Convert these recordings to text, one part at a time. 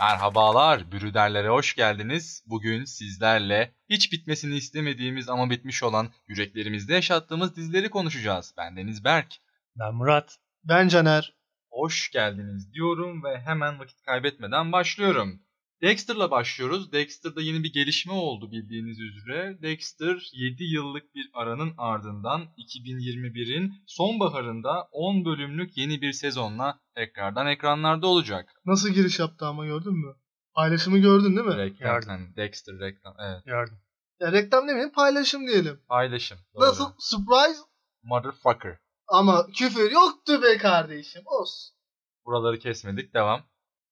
Merhabalar, Brüderlere hoş geldiniz. Bugün sizlerle hiç bitmesini istemediğimiz ama bitmiş olan yüreklerimizde yaşattığımız dizileri konuşacağız. Ben Deniz Berk. Ben Murat. Ben Caner. Hoş geldiniz diyorum ve hemen vakit kaybetmeden başlıyorum. Dexter'la başlıyoruz. Dexter'da yeni bir gelişme oldu bildiğiniz üzere. Dexter 7 yıllık bir aranın ardından 2021'in sonbaharında 10 bölümlük yeni bir sezonla tekrardan ekranlarda olacak. Nasıl giriş yaptı ama gördün mü? Paylaşımı gördün değil mi? Reklam, yani Dexter reklam. Evet. Gördüm. Ya reklam demeyelim paylaşım diyelim. Paylaşım. Doğru. Nasıl? Surprise Motherfucker. ama küfür yoktu be kardeşim. Olsun. Buraları kesmedik. Devam.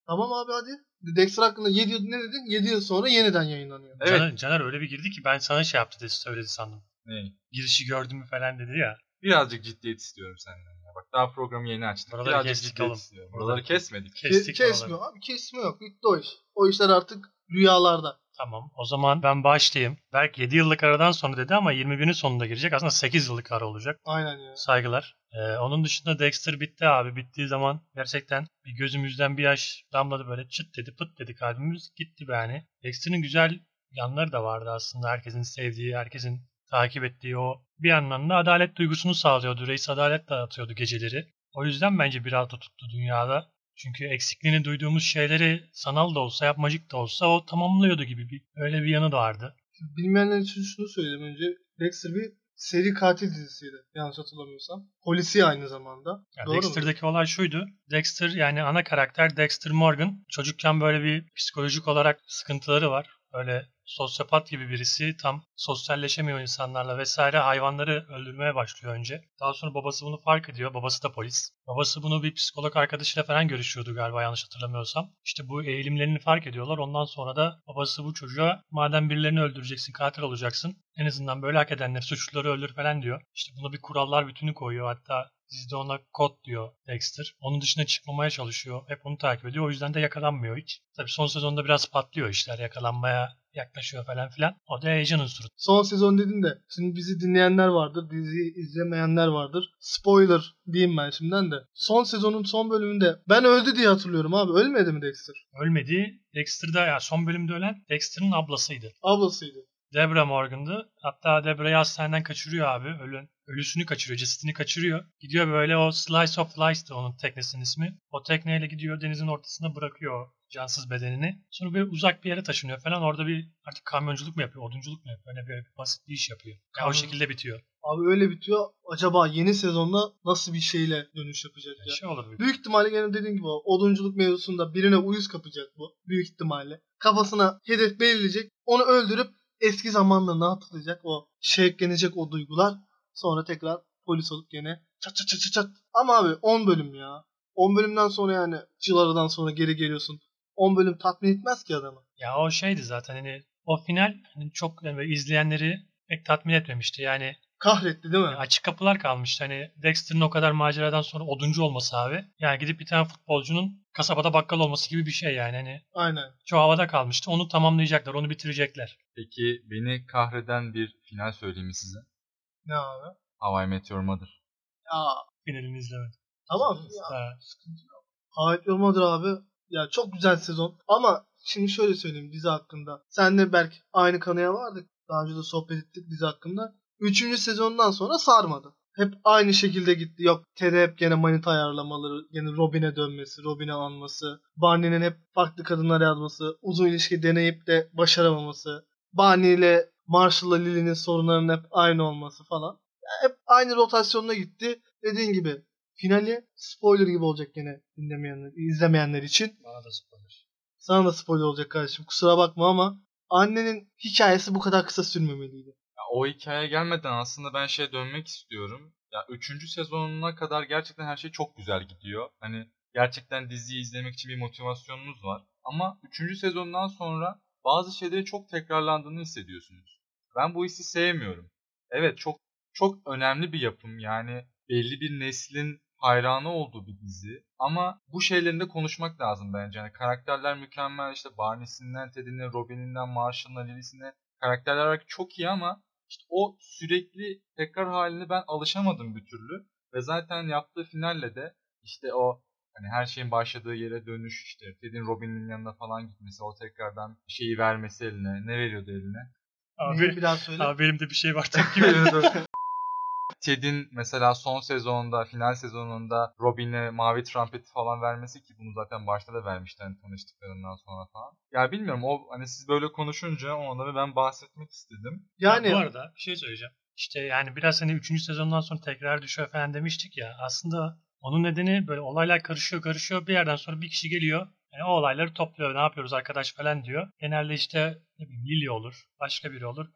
Tamam abi hadi. Dexter hakkında 7 yıl ne dedin? 7 yıl sonra yeniden yayınlanıyor. Evet. Caner, Caner öyle bir girdi ki ben sana şey yaptı dedi söyledi sandım. Ne? Girişi gördün mü falan dedi ya. Birazcık ciddiyet istiyorum senden. Ya. Bak daha programı yeni açtık. Buraları Birazcık kestik ciddiyet oğlum. istiyorum. Buraları kesmedik. Ke- Kestik kesmiyor oraları. abi. Kesme yok. Bitti o iş. O işler artık rüyalarda. Tamam o zaman ben başlayayım. Belki 7 yıllık aradan sonra dedi ama 21'in sonunda girecek. Aslında 8 yıllık ara olacak. Aynen ya. Saygılar. Ee, onun dışında Dexter bitti abi. Bittiği zaman gerçekten bir gözümüzden bir yaş damladı böyle çıt dedi pıt dedi kalbimiz gitti be yani. Dexter'ın güzel yanları da vardı aslında. Herkesin sevdiği, herkesin takip ettiği o bir yandan da adalet duygusunu sağlıyordu. Reis adalet dağıtıyordu geceleri. O yüzden bence bir altı tuttu dünyada. Çünkü eksikliğini duyduğumuz şeyleri sanal da olsa, yapmacık da olsa o tamamlıyordu gibi bir öyle bir yanı da vardı. Bilmeyenler için şunu söyleyeyim önce. Dexter bir seri katil dizisiydi. Yanlış hatırlamıyorsam. Polisi aynı zamanda. Ya Doğru mu? Dexter'daki olay şuydu. Dexter yani ana karakter Dexter Morgan. Çocukken böyle bir psikolojik olarak sıkıntıları var. Böyle sosyopat gibi birisi tam sosyalleşemiyor insanlarla vesaire hayvanları öldürmeye başlıyor önce. Daha sonra babası bunu fark ediyor. Babası da polis. Babası bunu bir psikolog arkadaşıyla falan görüşüyordu galiba yanlış hatırlamıyorsam. İşte bu eğilimlerini fark ediyorlar. Ondan sonra da babası bu çocuğa madem birilerini öldüreceksin, katil olacaksın. En azından böyle hak edenleri, suçluları öldür falan diyor. İşte buna bir kurallar bütünü koyuyor. Hatta Dizide ona kod diyor Dexter. Onun dışına çıkmamaya çalışıyor. Hep onu takip ediyor. O yüzden de yakalanmıyor hiç. Tabii son sezonda biraz patlıyor işler. Yakalanmaya yaklaşıyor falan filan. O da heyecan unsuru. Son sezon dedin de şimdi bizi dinleyenler vardır, diziyi izlemeyenler vardır. Spoiler diyeyim ben şimdiden de. Son sezonun son bölümünde ben öldü diye hatırlıyorum abi. Ölmedi mi Dexter? Ölmedi. Dexter'da ya son bölümde ölen Dexter'ın ablasıydı. Ablasıydı. Debra Morgan'dı. Hatta Debra'yı hastaneden kaçırıyor abi. Ölün, ölüsünü kaçırıyor, cesedini kaçırıyor. Gidiyor böyle o Slice of Life'dı onun teknesinin ismi. O tekneyle gidiyor denizin ortasına bırakıyor cansız bedenini. Sonra böyle uzak bir yere taşınıyor falan. Orada bir artık kamyonculuk mu yapıyor, odunculuk mu yapıyor? Öyle bir basit bir iş yapıyor. Ya o şekilde bitiyor. Abi öyle bitiyor. Acaba yeni sezonda nasıl bir şeyle dönüş yapacak Yani ya? şey olur bir Büyük ihtimalle gene dediğim gibi odunculuk mevzusunda birine uyuz kapacak bu. Büyük ihtimalle. Kafasına hedef belirleyecek. Onu öldürüp eski zamanlarına hatırlayacak. O şevklenecek o duygular. Sonra tekrar polis olup gene çat çat çat çat çat. Ama abi 10 bölüm ya. 10 bölümden sonra yani Cilara'dan sonra geri geliyorsun. 10 bölüm tatmin etmez ki adamı. Ya o şeydi zaten hani o final hani çok yani izleyenleri pek tatmin etmemişti. Yani Kahretti değil mi? açık kapılar kalmıştı. Hani Dexter'ın o kadar maceradan sonra oduncu olması abi. Yani gidip bir tane futbolcunun kasabada bakkal olması gibi bir şey yani. Hani Aynen. şu havada kalmıştı. Onu tamamlayacaklar, onu bitirecekler. Peki beni kahreden bir final söyleyeyim mi size? Ne abi? How I Met Your Mother. Ya Finalini izlemedim. tamam. Ya, Ha. Hayat Yolmadır abi. Ya çok güzel sezon. Ama şimdi şöyle söyleyeyim dizi hakkında. Senle Berk aynı kanıya vardık. Daha önce de sohbet ettik dizi hakkında. Üçüncü sezondan sonra sarmadı. Hep aynı şekilde gitti. Yok Ted'e hep gene manita ayarlamaları, gene Robin'e dönmesi, Robin'e alması, Barney'nin hep farklı kadınlar yazması, uzun ilişki deneyip de başaramaması, Barney ile Marshall'la Lily'nin sorunlarının hep aynı olması falan. Ya hep aynı rotasyonla gitti. Dediğin gibi finali spoiler gibi olacak gene dinlemeyenler, izlemeyenler için. Bana da spoiler. Sana da spoiler olacak kardeşim. Kusura bakma ama annenin hikayesi bu kadar kısa sürmemeliydi. O hikaye gelmeden aslında ben şeye dönmek istiyorum. Ya 3. sezonuna kadar gerçekten her şey çok güzel gidiyor. Hani gerçekten diziyi izlemek için bir motivasyonunuz var. Ama 3. sezondan sonra bazı şeylerin çok tekrarlandığını hissediyorsunuz. Ben bu hissi sevmiyorum. Evet çok çok önemli bir yapım. Yani belli bir neslin hayranı olduğu bir dizi. Ama bu şeylerin de konuşmak lazım bence. Yani karakterler mükemmel. İşte Barney'sinden, Ted'ine, Robin'inden, Marshall'ına, Lily'sine karakterler olarak çok iyi ama işte o sürekli tekrar haline ben alışamadım bir türlü. Ve zaten yaptığı finalle de işte o Hani her şeyin başladığı yere dönüş işte Ted'in Robin'in yanına falan gitmesi, o tekrardan şeyi vermesi eline. Ne veriyordu eline? Abi, bir daha söyle. abi benim de bir şey var tepki veriyorum. Ted'in mesela son sezonda, final sezonunda Robin'e mavi trompeti falan vermesi ki bunu zaten başta da vermişti hani tanıştıklarından sonra falan. Ya bilmiyorum o hani siz böyle konuşunca onları ben bahsetmek istedim. yani Ya bu arada bir şey söyleyeceğim. İşte yani biraz hani 3. sezondan sonra tekrar düşüyor falan demiştik ya. Aslında onun nedeni böyle olaylar karışıyor karışıyor. Bir yerden sonra bir kişi geliyor. Yani o olayları topluyor. Ne yapıyoruz arkadaş falan diyor. Genelde işte ne bileyim Lily olur. Başka biri olur.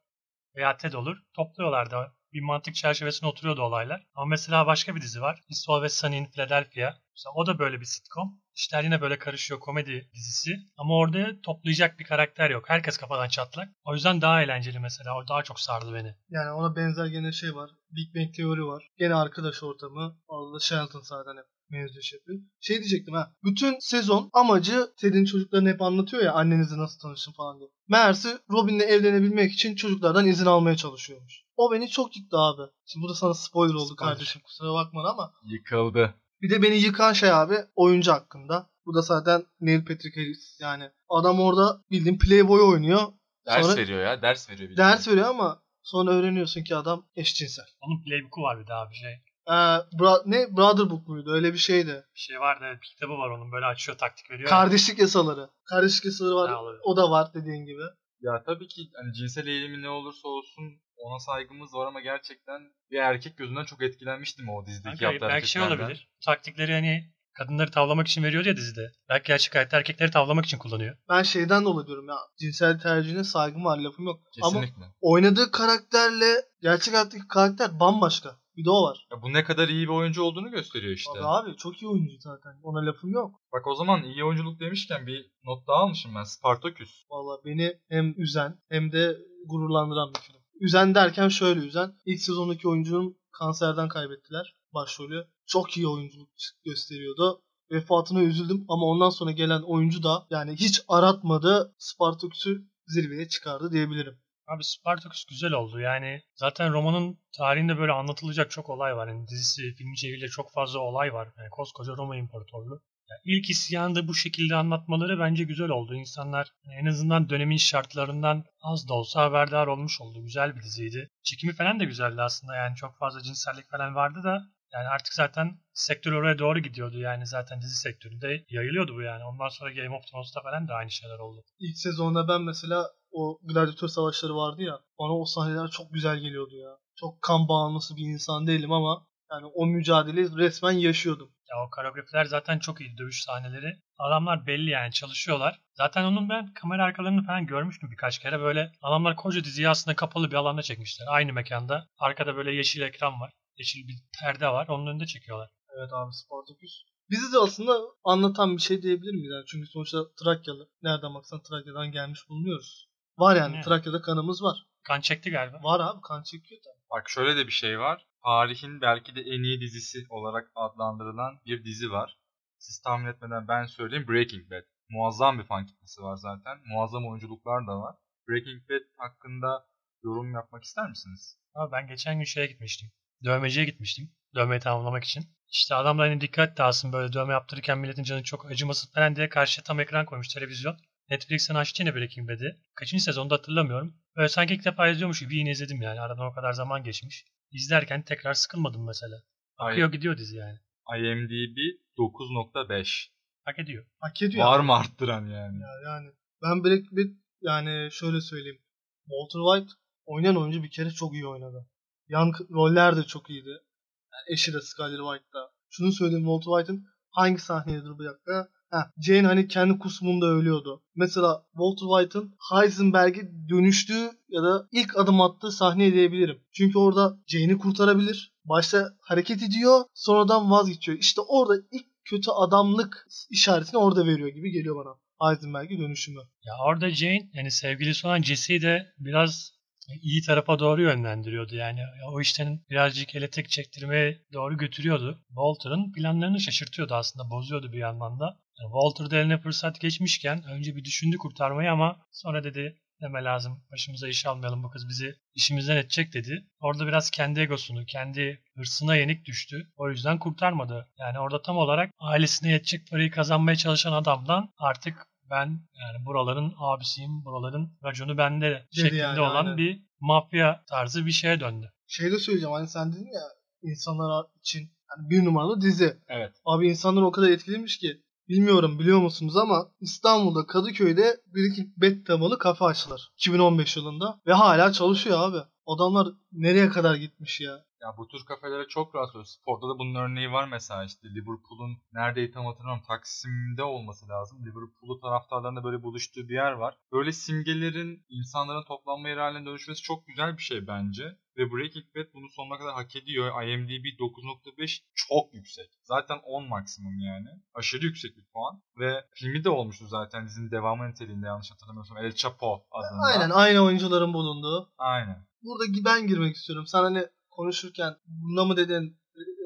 Veya Ted olur. Topluyorlar da bir mantık çerçevesine oturuyordu olaylar. Ama mesela başka bir dizi var. It's Always Sunny in Philadelphia. Mesela o da böyle bir sitcom. İşler yine böyle karışıyor komedi dizisi. Ama orada toplayacak bir karakter yok. Herkes kafadan çatlak. O yüzden daha eğlenceli mesela. O daha çok sardı beni. Yani ona benzer gene şey var. Big Bang Theory var. Gene arkadaş ortamı. Orada da Sheldon zaten hep mevzu şey yapıyor. Şey diyecektim ha. Bütün sezon amacı Ted'in çocuklarını hep anlatıyor ya annenizle nasıl tanıştın falan diye. Meğerse Robin'le evlenebilmek için çocuklardan izin almaya çalışıyormuş. O beni çok yıktı abi. Şimdi bu da sana spoiler oldu Spoiler. kardeşim kusura bakma ama. Yıkıldı. Bir de beni yıkan şey abi oyuncu hakkında. Bu da zaten Neil Patrick Harris. Yani adam orada bildiğin Playboy oynuyor. Ders Sonra- veriyor ya, ders veriyor. bildiğin. Ders veriyor ama sonra öğreniyorsun ki adam eşcinsel. Onun playbook'u var bir daha bir şey. Ee, bra- ne Brotherbook muydu? Öyle bir şeydi. Bir şey vardı evet bir kitabı var onun böyle açıyor taktik veriyor. Kardeşlik yasaları. Kardeşlik yasaları var. Ha. O da var dediğin gibi. Ya tabii ki hani cinsel eğilimi ne olursa olsun ona saygımız var ama gerçekten bir erkek gözünden çok etkilenmiştim o dizideki Kanka, yaptığı belki şey olabilir. Taktikleri hani kadınları tavlamak için veriyor ya dizide. Belki gerçek hayatta erkekleri tavlamak için kullanıyor. Ben şeyden dolayı diyorum ya. Cinsel tercihine saygım var lafım yok. Ama Kesinlikle. oynadığı karakterle gerçek hayattaki karakter bambaşka. Bir de o var. Ya bu ne kadar iyi bir oyuncu olduğunu gösteriyor işte. Abi, abi çok iyi oyuncu zaten. Ona lafım yok. Bak o zaman iyi oyunculuk demişken bir not daha almışım ben. Spartacus. Valla beni hem üzen hem de gururlandıran bir film. Üzen derken şöyle üzen. İlk sezondaki oyuncunun kanserden kaybettiler başrolü. Çok iyi oyunculuk gösteriyordu. Vefatına üzüldüm ama ondan sonra gelen oyuncu da yani hiç aratmadı Spartaküs'ü zirveye çıkardı diyebilirim. Abi Spartacus güzel oldu. Yani zaten romanın tarihinde böyle anlatılacak çok olay var. Yani dizisi, filmi çevirilecek çok fazla olay var. Yani koskoca Roma İmparatorluğu. Yani ilk isyanı da bu şekilde anlatmaları bence güzel oldu. İnsanlar en azından dönemin şartlarından az da olsa haberdar olmuş oldu. Güzel bir diziydi. Çekimi falan da güzeldi aslında. Yani çok fazla cinsellik falan vardı da yani artık zaten sektör oraya doğru gidiyordu. Yani zaten dizi sektöründe yayılıyordu bu yani. Ondan sonra Game of Thrones'ta falan da aynı şeyler oldu. İlk sezonda ben mesela o gladyatör savaşları vardı ya bana o sahneler çok güzel geliyordu ya. Çok kan bağımlısı bir insan değilim ama yani o mücadeleyi resmen yaşıyordum. Ya o koreografiler zaten çok iyi dövüş sahneleri. Adamlar belli yani çalışıyorlar. Zaten onun ben kamera arkalarını falan görmüştüm birkaç kere. Böyle adamlar koca diziyi aslında kapalı bir alanda çekmişler. Aynı mekanda. Arkada böyle yeşil ekran var. Yeşil bir perde var. Onun önünde çekiyorlar. Evet abi Spartaküs. Bizi de aslında anlatan bir şey diyebilir miyiz? Yani çünkü sonuçta Trakyalı. Nereden baksan Trakya'dan gelmiş bulunuyoruz. Var yani Evet. Trakya'da kanımız var. Kan çekti galiba. Var abi kan çekiyor tabii. Bak şöyle de bir şey var. Tarihin belki de en iyi dizisi olarak adlandırılan bir dizi var. Siz tahmin etmeden ben söyleyeyim Breaking Bad. Muazzam bir fan kitlesi var zaten. Muazzam oyunculuklar da var. Breaking Bad hakkında yorum yapmak ister misiniz? Ama ben geçen gün şeye gitmiştim. Dövmeciye gitmiştim. Dövmeyi tamamlamak için. İşte adamlar hani dikkat dağılsın böyle dövme yaptırırken milletin canı çok acımasın falan diye karşıya tam ekran koymuş televizyon. Netflix'ten açtı yine Breaking Bad'i. Kaçıncı sezonda hatırlamıyorum. Böyle sanki ilk defa izliyormuş gibi yine izledim yani. Aradan o kadar zaman geçmiş. İzlerken tekrar sıkılmadım mesela. Akıyor gidiyor dizi yani. IMDb 9.5. Hak ediyor. Hak ediyor. Var mı arttıran yani? Ya yani ben Breaking Bad yani şöyle söyleyeyim. Walter White oynayan oyuncu bir kere çok iyi oynadı. Yan roller de çok iyiydi. Yani eşi de Skyler White'da. Şunu söyleyeyim Walter White'ın hangi sahnedir bu dakika? Ha, Jane hani kendi kusmunda ölüyordu. Mesela Walter White'ın Heisenberg'e dönüştüğü ya da ilk adım attığı sahne diyebilirim. Çünkü orada Jane'i kurtarabilir. Başta hareket ediyor, sonradan vazgeçiyor. İşte orada ilk kötü adamlık işaretini orada veriyor gibi geliyor bana. Heisenberg'e dönüşümü. Ya orada Jane yani sevgilisi olan Jesse'yi de biraz iyi tarafa doğru yönlendiriyordu. Yani o işten birazcık elektrik çektirmeye doğru götürüyordu. Walter'ın planlarını şaşırtıyordu aslında. Bozuyordu bir yandan da. Yani Walter da eline fırsat geçmişken önce bir düşündü kurtarmayı ama sonra dedi deme lazım. Başımıza iş almayalım bu kız bizi işimizden edecek dedi. Orada biraz kendi egosunu, kendi hırsına yenik düştü. O yüzden kurtarmadı. Yani orada tam olarak ailesine yetecek parayı kazanmaya çalışan adamdan artık ben yani buraların abisiyim, buraların raconu bende şeklinde yani, olan aynen. bir mafya tarzı bir şeye döndü. Şey de söyleyeceğim hani sen dedin ya insanlar için yani bir numaralı dizi. Evet. Abi insanlar o kadar etkilemiş ki bilmiyorum biliyor musunuz ama İstanbul'da Kadıköy'de Breaking Bad temalı kafe açtılar. 2015 yılında ve hala çalışıyor abi. Adamlar nereye kadar gitmiş ya? Ya bu tür kafelere çok rastlıyoruz. Sporda da bunun örneği var mesela işte Liverpool'un neredeydi tam hatırlamıyorum Taksim'de olması lazım. Liverpool'u taraftarlarında böyle buluştuğu bir yer var. Böyle simgelerin insanların toplanma yeri haline dönüşmesi çok güzel bir şey bence. Ve Breaking Bad bunu sonuna kadar hak ediyor. IMDb 9.5 çok yüksek. Zaten 10 maksimum yani. Aşırı yüksek bir puan. Ve filmi de olmuştu zaten dizinin devamı niteliğinde yanlış hatırlamıyorsam. El Chapo adında. Aynen aynı oyuncuların bulunduğu. Aynen. Burada ben girmek istiyorum. Sen hani konuşurken bunda mı dedin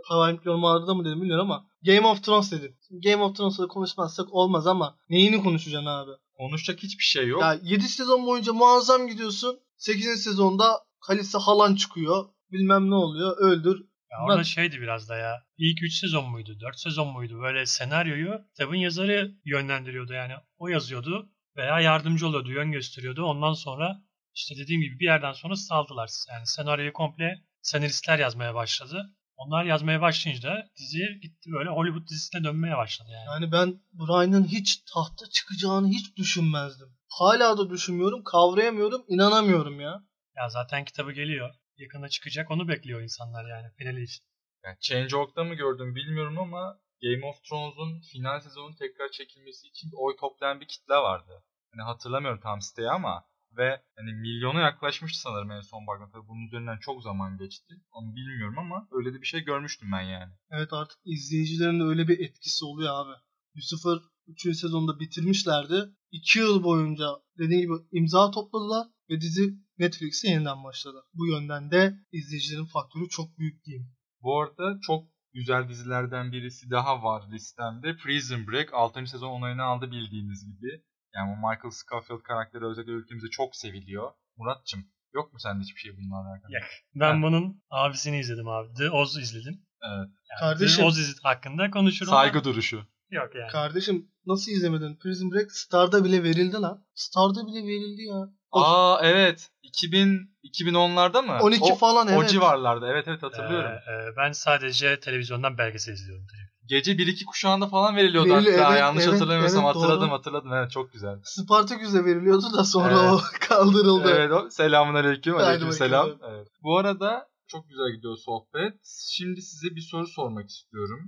Hava Yormalarda mı dedin bilmiyorum ama Game of Thrones dedin. Şimdi Game of Thrones'da konuşmazsak olmaz ama neyini konuşacaksın abi? Konuşacak hiçbir şey yok. Ya 7 sezon boyunca muazzam gidiyorsun. 8. sezonda Kalisa halan çıkıyor. Bilmem ne oluyor. Öldür. Ya orada Ben- şeydi biraz da ya. İlk 3 sezon muydu? 4 sezon muydu? Böyle senaryoyu kitabın yazarı yönlendiriyordu yani. O yazıyordu veya yardımcı oluyordu, yön gösteriyordu. Ondan sonra işte dediğim gibi bir yerden sonra saldılar. Yani senaryoyu komple senaristler yazmaya başladı. Onlar yazmaya başlayınca da dizi gitti böyle Hollywood dizisine dönmeye başladı yani. Yani ben Brian'ın hiç tahta çıkacağını hiç düşünmezdim. Hala da düşünmüyorum, kavrayamıyorum, inanamıyorum ya. Ya zaten kitabı geliyor. Yakında çıkacak onu bekliyor insanlar yani finali için. Yani Change.org'da mı gördüm bilmiyorum ama Game of Thrones'un final sezonun tekrar çekilmesi için oy toplayan bir kitle vardı. Hani hatırlamıyorum tam siteyi ama ve hani milyona yaklaşmıştı sanırım en son baktığımda. Tabii bunun üzerinden çok zaman geçti. Onu bilmiyorum ama öyle de bir şey görmüştüm ben yani. Evet artık izleyicilerin de öyle bir etkisi oluyor abi. Lucifer 3. sezonda bitirmişlerdi. 2 yıl boyunca dediğim gibi imza topladılar ve dizi Netflix'e yeniden başladı. Bu yönden de izleyicilerin faktörü çok büyük diyeyim. Bu arada çok güzel dizilerden birisi daha var listemde. Prison Break 6. sezon onayını aldı bildiğiniz gibi. Yani bu Michael Scofield karakteri özellikle ülkemizde çok seviliyor. Muratçım yok mu sende hiçbir şey bununla alakalı? Yok. Ben Ha. bunun abisini izledim abi. The Oz izledim. Evet. Yani Kardeşim- The Oz hakkında konuşurum. ama- Saygı duruşu. Yok yani. Kardeşim nasıl izlemedin? Prison Break Star'da bile verildi lan. Star'da bile verildi ya. O- Aa evet. 2000 2010'larda mı? 12 o, falan evet. O civarlarda. Evet evet hatırlıyorum. Ee, e, ben sadece televizyondan belgesel izliyorum. Gece 1-2 kuşağında falan veriliyordu Veriliyor, hatta. evet, Yanlış evet, hatırlamıyorsam evet, hatırladım doğru. hatırladım. Evet çok güzel. Spartaküs'e veriliyordu da sonra Evet. o kaldırıldı. Evet o selamun aleyküm. Aleyküm selam. Evet. Bu arada çok güzel gidiyor sohbet. Şimdi size bir soru sormak istiyorum.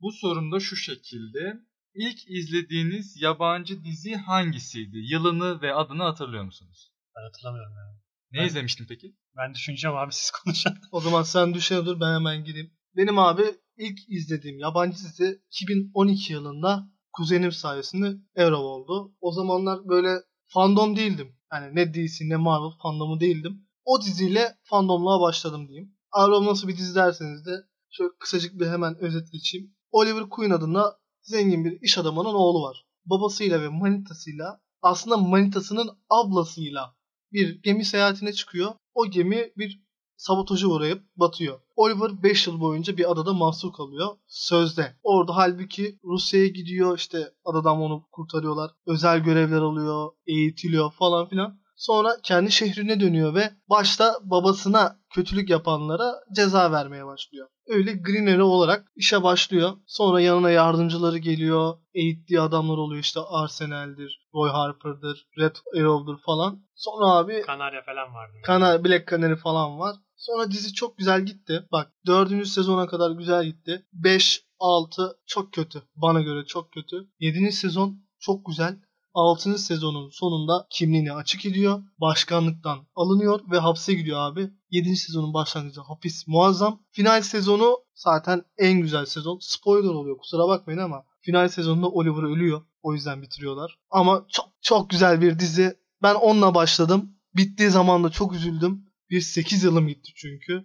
Bu sorum da şu şekilde. İlk izlediğiniz yabancı dizi hangisiydi? Yılını ve adını hatırlıyor musunuz? Ben hatırlamıyorum yani. Ne Ben- izlemiştin peki? Ben düşüneceğim abi siz konuşun. O zaman sen düşene dur ben hemen gireyim. Benim abi ilk izlediğim yabancı dizi 2012 yılında kuzenim sayesinde Arrow oldu. O zamanlar böyle fandom değildim. Yani ne DC ne Marvel fandomu değildim. O diziyle fandomluğa başladım diyeyim. Arrow nasıl bir dizi derseniz de şöyle kısacık bir hemen özet geçeyim. Oliver Queen adında zengin bir iş adamının oğlu var. Babasıyla ve manitasıyla aslında manitasının ablasıyla bir gemi seyahatine çıkıyor. O gemi bir sabotaja uğrayıp batıyor. Oliver 5 yıl boyunca bir adada mahsur kalıyor. Sözde. Orada halbuki Rusya'ya gidiyor işte adadan onu kurtarıyorlar. Özel görevler alıyor, eğitiliyor falan filan. Sonra kendi şehrine dönüyor ve başta babasına kötülük yapanlara ceza vermeye başlıyor. Öyle Green Arrow olarak işe başlıyor. Sonra yanına yardımcıları geliyor. Eğittiği adamlar oluyor işte Arsenal'dir, Roy Harper'dır, Red Arrow'dur falan. Sonra abi Kanarya falan vardı. Kana, Black Canary falan var. Sonra dizi çok güzel gitti. Bak dördüncü sezona kadar güzel gitti. 5, 6 çok kötü. Bana göre çok kötü. 7. sezon çok güzel. 6. sezonun sonunda kimliğini açık ediyor. Başkanlıktan alınıyor ve hapse gidiyor abi. 7. sezonun başlangıcı hapis muazzam. Final sezonu zaten en güzel sezon. Spoiler oluyor kusura bakmayın ama final sezonunda Oliver ölüyor. O yüzden bitiriyorlar. Ama çok çok güzel bir dizi. Ben onunla başladım. Bittiği zaman da çok üzüldüm. Bir 8 yılım gitti çünkü.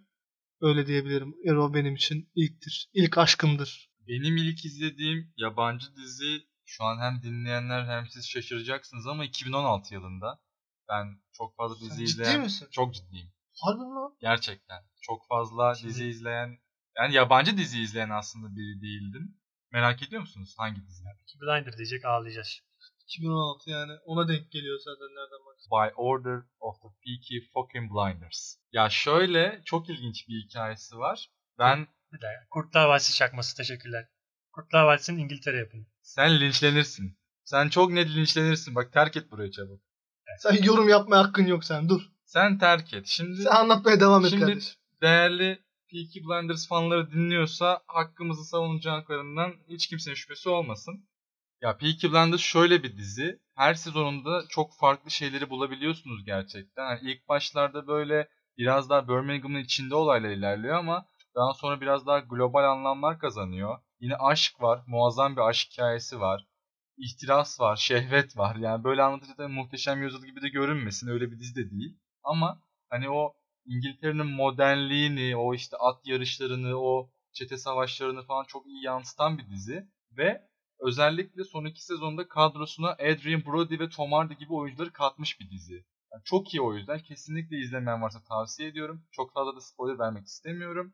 Öyle diyebilirim. Arrow benim için ilktir. İlk aşkımdır. Benim ilk izlediğim yabancı dizi şu an hem dinleyenler hem siz şaşıracaksınız ama 2016 yılında. Ben çok fazla dizi Sen izleyen... ciddi misin? Çok ciddiyim. Harbi mi lan? Gerçekten. Çok fazla Şimdi- dizi izleyen... Yani yabancı dizi izleyen aslında biri değildim. Merak ediyor musunuz hangi dizi? Peaky Blinder diyecek ağlayacağız. şimdi. 2016 yani ona denk geliyor zaten nereden bak. By Order of the Peaky Fucking Blinders. Ya şöyle çok ilginç bir hikayesi var. Ben Bir dakika. Kurtlar Vadisi çakması teşekkürler. Kurtlar Vadisi'nin İngiltere yapımı. Sen linçlenirsin. Sen çok net linçlenirsin. Bak terk et burayı çabuk. Sen yorum yapmaya hakkın yok sen dur. Sen terk et. Şimdi Sen anlatmaya devam et Şimdi- kardeşim. değerli Peaky Blinders fanları dinliyorsa hakkımızı savunacaklarından hiç kimsenin şüphesi olmasın. Ya Peaky Blinders şöyle bir dizi. Her sezonunda çok farklı şeyleri bulabiliyorsunuz gerçekten. Yani ilk başlarda böyle biraz daha Birmingham'ın içinde olaylar ilerliyor ama daha sonra biraz daha global anlamlar kazanıyor. Yine aşk var. Muazzam bir aşk hikayesi var. İhtiras var, şehvet var. Yani böyle anlatınca da muhteşem yüzyıl gibi de görünmesin. Öyle bir dizi de değil. Ama hani o İngiltere'nin modernliğini, o işte at yarışlarını, o çete savaşlarını falan çok iyi yansıtan bir dizi. Ve özellikle son iki sezonda kadrosuna Adrian Brody ve Tom Hardy gibi oyuncuları katmış bir dizi. Yani çok iyi o yüzden. Kesinlikle izlemeyen varsa tavsiye ediyorum. Çok fazla da spoiler vermek istemiyorum.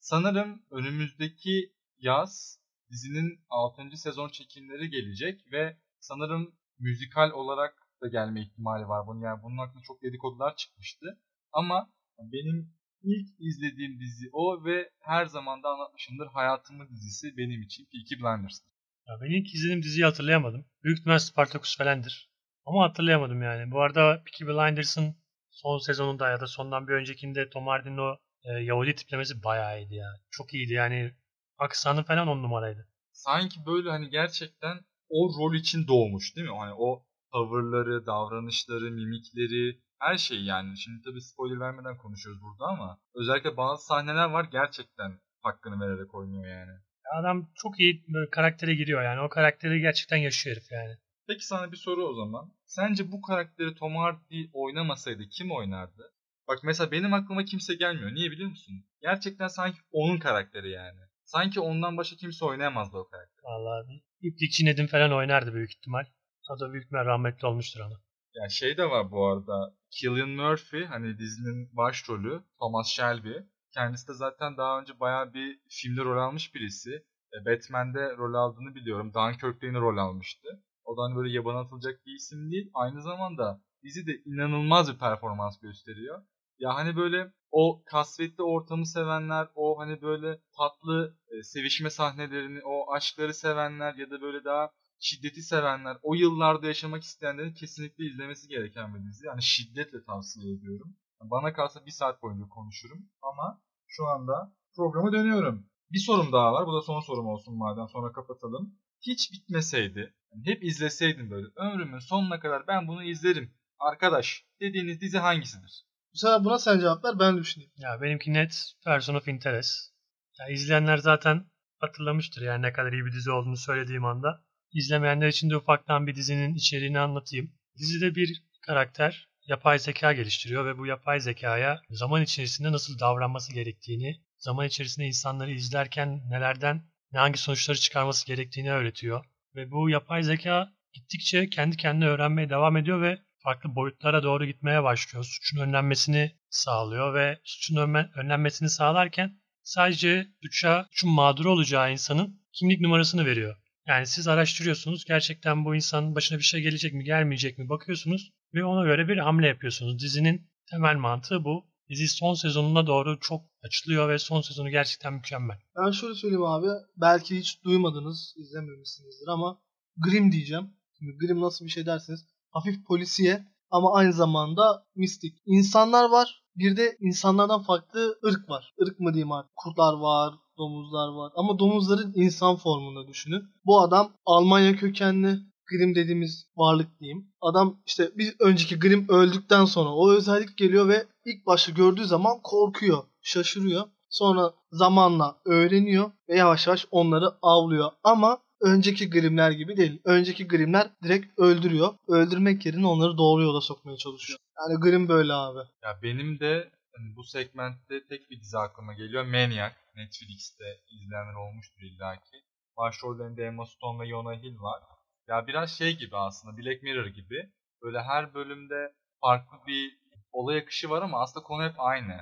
Sanırım önümüzdeki yaz dizinin 6. sezon çekimleri gelecek ve sanırım müzikal olarak da gelme ihtimali var bunun. Yani bunun hakkında çok dedikodular çıkmıştı. Ama benim ilk izlediğim dizi o ve her zaman da anlatmışımdır hayatımın dizisi benim için Peaky Blinders. Ya ben ilk izlediğim diziyi hatırlayamadım. Büyük ihtimal Spartacus falandır. Ama hatırlayamadım yani. Bu arada Peaky Blinders'ın son sezonunda ya da sondan bir öncekinde Tom Hardy'nin o e, Yahudi tiplemesi bayağı iyiydi ya. Çok iyiydi yani. Aksanı falan on numaraydı. Sanki böyle hani gerçekten o rol için doğmuş değil mi? Hani o tavırları, davranışları, mimikleri, her şey yani. Şimdi tabii spoiler vermeden konuşuyoruz burada ama özellikle bazı sahneler var gerçekten hakkını vererek oynuyor yani. Adam çok iyi böyle karaktere giriyor yani. O karakteri gerçekten yaşıyor herif yani. Peki sana bir soru o zaman. Sence bu karakteri Tom Hardy oynamasaydı kim oynardı? Bak mesela benim aklıma kimse gelmiyor. Niye biliyor musun? Gerçekten sanki onun karakteri yani. Sanki ondan başka kimse oynayamazdı o karakteri. Vallahi bir İplikçi Nedim falan oynardı büyük ihtimal. O da büyük ihtimal rahmetli olmuştur ama. Ya şey de var bu arada. Cillian Murphy hani dizinin başrolü Thomas Shelby. Kendisi de zaten daha önce bayağı bir filmde rol almış birisi. E, Batman'de rol aldığını biliyorum. Dunkirk'te yine rol almıştı. O da hani böyle yabana atılacak bir isim değil. Aynı zamanda dizi de inanılmaz bir performans gösteriyor. Ya hani böyle o kasvetli ortamı sevenler, o hani böyle tatlı e, sevişme sahnelerini, o aşkları sevenler ya da böyle daha şiddeti sevenler, o yıllarda yaşamak isteyenlerin kesinlikle izlemesi gereken bir dizi. Yani şiddetle tavsiye ediyorum. Bana kalsa bir saat boyunca konuşurum ama şu anda programa dönüyorum. Bir sorum daha var. Bu da son sorum olsun madem sonra kapatalım. Hiç bitmeseydi, yani hep izleseydim böyle ömrümün sonuna kadar ben bunu izlerim. Arkadaş dediğiniz dizi hangisidir? Sefer buna sen cevap ver ben düşüneyim. Ya benimki net Person of Interest. Ya izleyenler zaten hatırlamıştır yani ne kadar iyi bir dizi olduğunu söylediğim anda. İzlemeyenler için de ufaktan bir dizinin içeriğini anlatayım. Dizide bir karakter yapay zeka geliştiriyor ve bu yapay zekaya zaman içerisinde nasıl davranması gerektiğini, zaman içerisinde insanları izlerken nelerden ne hangi sonuçları çıkarması gerektiğini öğretiyor. Ve bu yapay zeka gittikçe kendi kendine öğrenmeye devam ediyor ve farklı boyutlara doğru gitmeye başlıyor. Suçun önlenmesini sağlıyor ve suçun önlenmesini sağlarken sadece suça, suçun mağduru olacağı insanın kimlik numarasını veriyor. Yani siz araştırıyorsunuz gerçekten bu insanın başına bir şey gelecek mi gelmeyecek mi bakıyorsunuz ve ona göre bir hamle yapıyorsunuz. Dizinin temel mantığı bu. Dizi son sezonuna doğru çok açılıyor ve son sezonu gerçekten mükemmel. Ben şöyle söyleyeyim abi. Belki hiç duymadınız, izlememişsinizdir ama Grimm diyeceğim. Şimdi Grimm nasıl bir şey dersiniz? Hafif polisiye ama aynı zamanda mistik. İnsanlar var. Bir de insanlardan farklı ırk var. Irk mı diyeyim artık? Kurtlar var, domuzlar var. Ama domuzların insan formunda düşünün. Bu adam Almanya kökenli. Grimm dediğimiz varlık diyeyim. Adam işte bir önceki Grimm öldükten sonra o özellik geliyor ve ilk başta gördüğü zaman korkuyor, şaşırıyor. Sonra zamanla öğreniyor ve yavaş yavaş onları avlıyor. Ama önceki Grimm'ler gibi değil. Önceki Grimm'ler direkt öldürüyor. Öldürmek yerine onları doğru yola sokmaya çalışıyor. Yani Grimm böyle abi. Ya benim de hani bu segmentte tek bir dizi aklıma geliyor. Maniac. Netflix'te izleyenler olmuştur illaki. Başrollerinde Emma Stone ve Jonah Hill var. Ya biraz şey gibi aslında Black Mirror gibi. Böyle her bölümde farklı bir olay akışı var ama aslında konu hep aynı.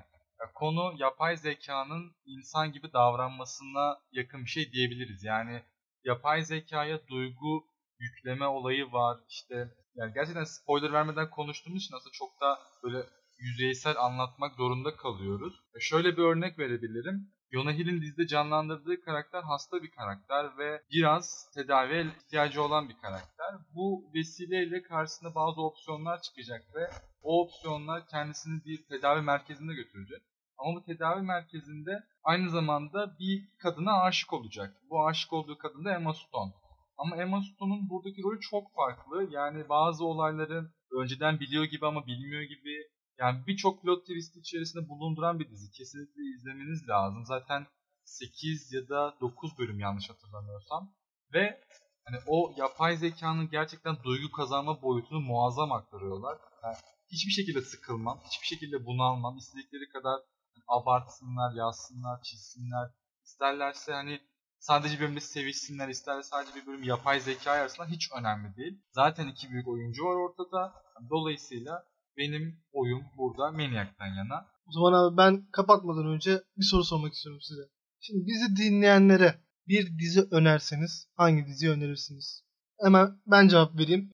Ya konu yapay zekanın insan gibi davranmasına yakın bir şey diyebiliriz. Yani yapay zekaya duygu yükleme olayı var. İşte yani gerçekten spoiler vermeden konuştuğumuz için aslında çok da böyle yüzeysel anlatmak zorunda kalıyoruz. E şöyle bir örnek verebilirim. Jonah Hill'in dizide canlandırdığı karakter hasta bir karakter ve biraz tedaviye ihtiyacı olan bir karakter. Bu vesileyle karşısında bazı opsiyonlar çıkacak ve o opsiyonlar kendisini bir tedavi merkezine götürecek. Ama bu tedavi merkezinde aynı zamanda bir kadına aşık olacak. Bu aşık olduğu kadın da Emma Stone. Ama Emma Stone'un buradaki rolü çok farklı. Yani bazı olayları önceden biliyor gibi ama bilmiyor gibi. Yani birçok plot twist içerisinde bulunduran bir dizi. Kesinlikle izlemeniz lazım. Zaten 8 ya da 9 bölüm yanlış hatırlamıyorsam. Ve hani o yapay zekanın gerçekten duygu kazanma boyutunu muazzam aktarıyorlar. Yani hiçbir şekilde sıkılmam, hiçbir şekilde bunalmam. İstedikleri kadar abartsınlar, yazsınlar, çizsinler. İsterlerse hani sadece bir bölümde sevişsinler, isterlerse sadece bir bölüm yapay zeka arasında hiç önemli değil. Zaten iki büyük oyuncu var ortada. Dolayısıyla benim oyum burada Maniac'tan yana. O zaman abi ben kapatmadan önce bir soru sormak istiyorum size. Şimdi bizi dinleyenlere bir dizi önerseniz hangi diziyi önerirsiniz? Hemen ben cevap vereyim.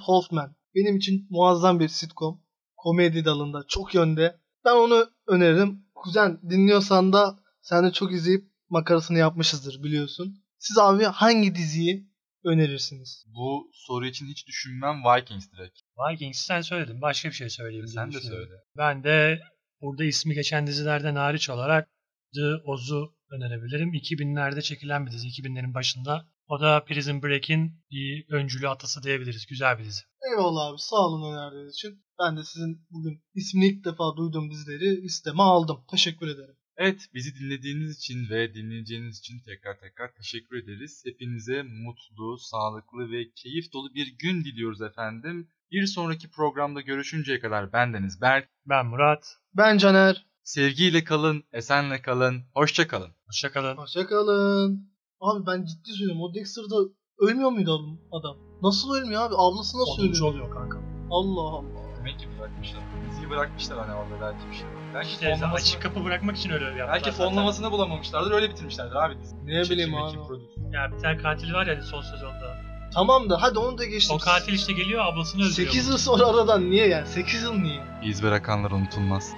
Half Men. Benim için muazzam bir sitcom. Komedi dalında çok yönde. Ben onu öneririm. Kuzen dinliyorsan da sen de çok izleyip makarasını yapmışızdır biliyorsun. Siz abi hangi diziyi önerirsiniz? Bu soru için hiç düşünmem Vikings direkt. Vikings sen söyledin. Başka bir şey söyleyeyim. Sen de söyle. Ben de burada ismi geçen dizilerden hariç olarak The Oz'u önerebilirim. 2000'lerde çekilen bir dizi. 2000'lerin başında. O da Prison Break'in bir öncülü atası diyebiliriz. Güzel bir dizi. Eyvallah abi sağ olun önerdiğiniz için. Ben de sizin bugün ismini ilk defa duyduğum dizileri listeme aldım. Teşekkür ederim. Evet, bizi dinlediğiniz için ve dinleyeceğiniz için tekrar tekrar teşekkür ederiz. Hepinize mutlu, sağlıklı ve keyif dolu bir gün diliyoruz efendim. Bir sonraki programda görüşünceye kadar bendeniz Berk. Ben Murat. Ben Caner. Sevgiyle kalın, esenle kalın, hoşça kalın. Hoşçakalın. Hoşçakalın. Abi ben ciddi söylüyorum. O Dexter'da ölmüyor muydu adam- adam? Nasıl ölmüyor abi? Ablası nasıl Sonuncu ölüyor? oluyor kanka. Allah Allah. Demek ki bırakmışlar. Diziyi bırakmışlar hani orada belki bir şey. Belki İşte fonlamasını, açık kapı bırakmak için öyle yaptılar. belki zaten. fonlamasını bulamamışlardır öyle bitirmişlerdir abi diziyi. Ne bileyim Çekim, abi. prodüksiyon. Ya bir tane katil var ya son sezonda. Tamam da hadi onu da geçtim. O katil işte geliyor ablasını öldürüyor. 8 yıl sonra aradan niye yani? 8 yıl niye? İz bırakanlar unutulmaz.